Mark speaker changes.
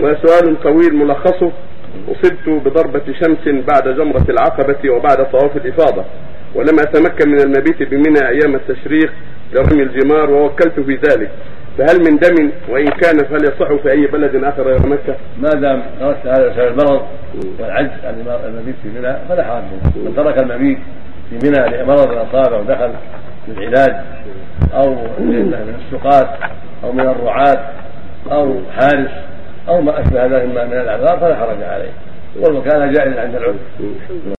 Speaker 1: وسؤال طويل ملخصه. أصبت بضربة شمس بعد جمرة العقبة وبعد طواف الإفاضة ولم أتمكن من المبيت بمنى أيام التشريق لرمي الجمار ووكلت في ذلك. فهل من دم؟ وإن كان فهل يصح في أي بلد آخر غير مكة؟
Speaker 2: ما دام تركت هذا بسبب المرض والعجز عن المبيت في منى فلا حرج. من ترك المبيت في منى لمرض أصابه ودخل للعلاج أو من السقاط أو من الرعاة. أو حارس أو ما أشبه ذلك من الأعذار فلا حرج عليه والمكان جائز عند العلم.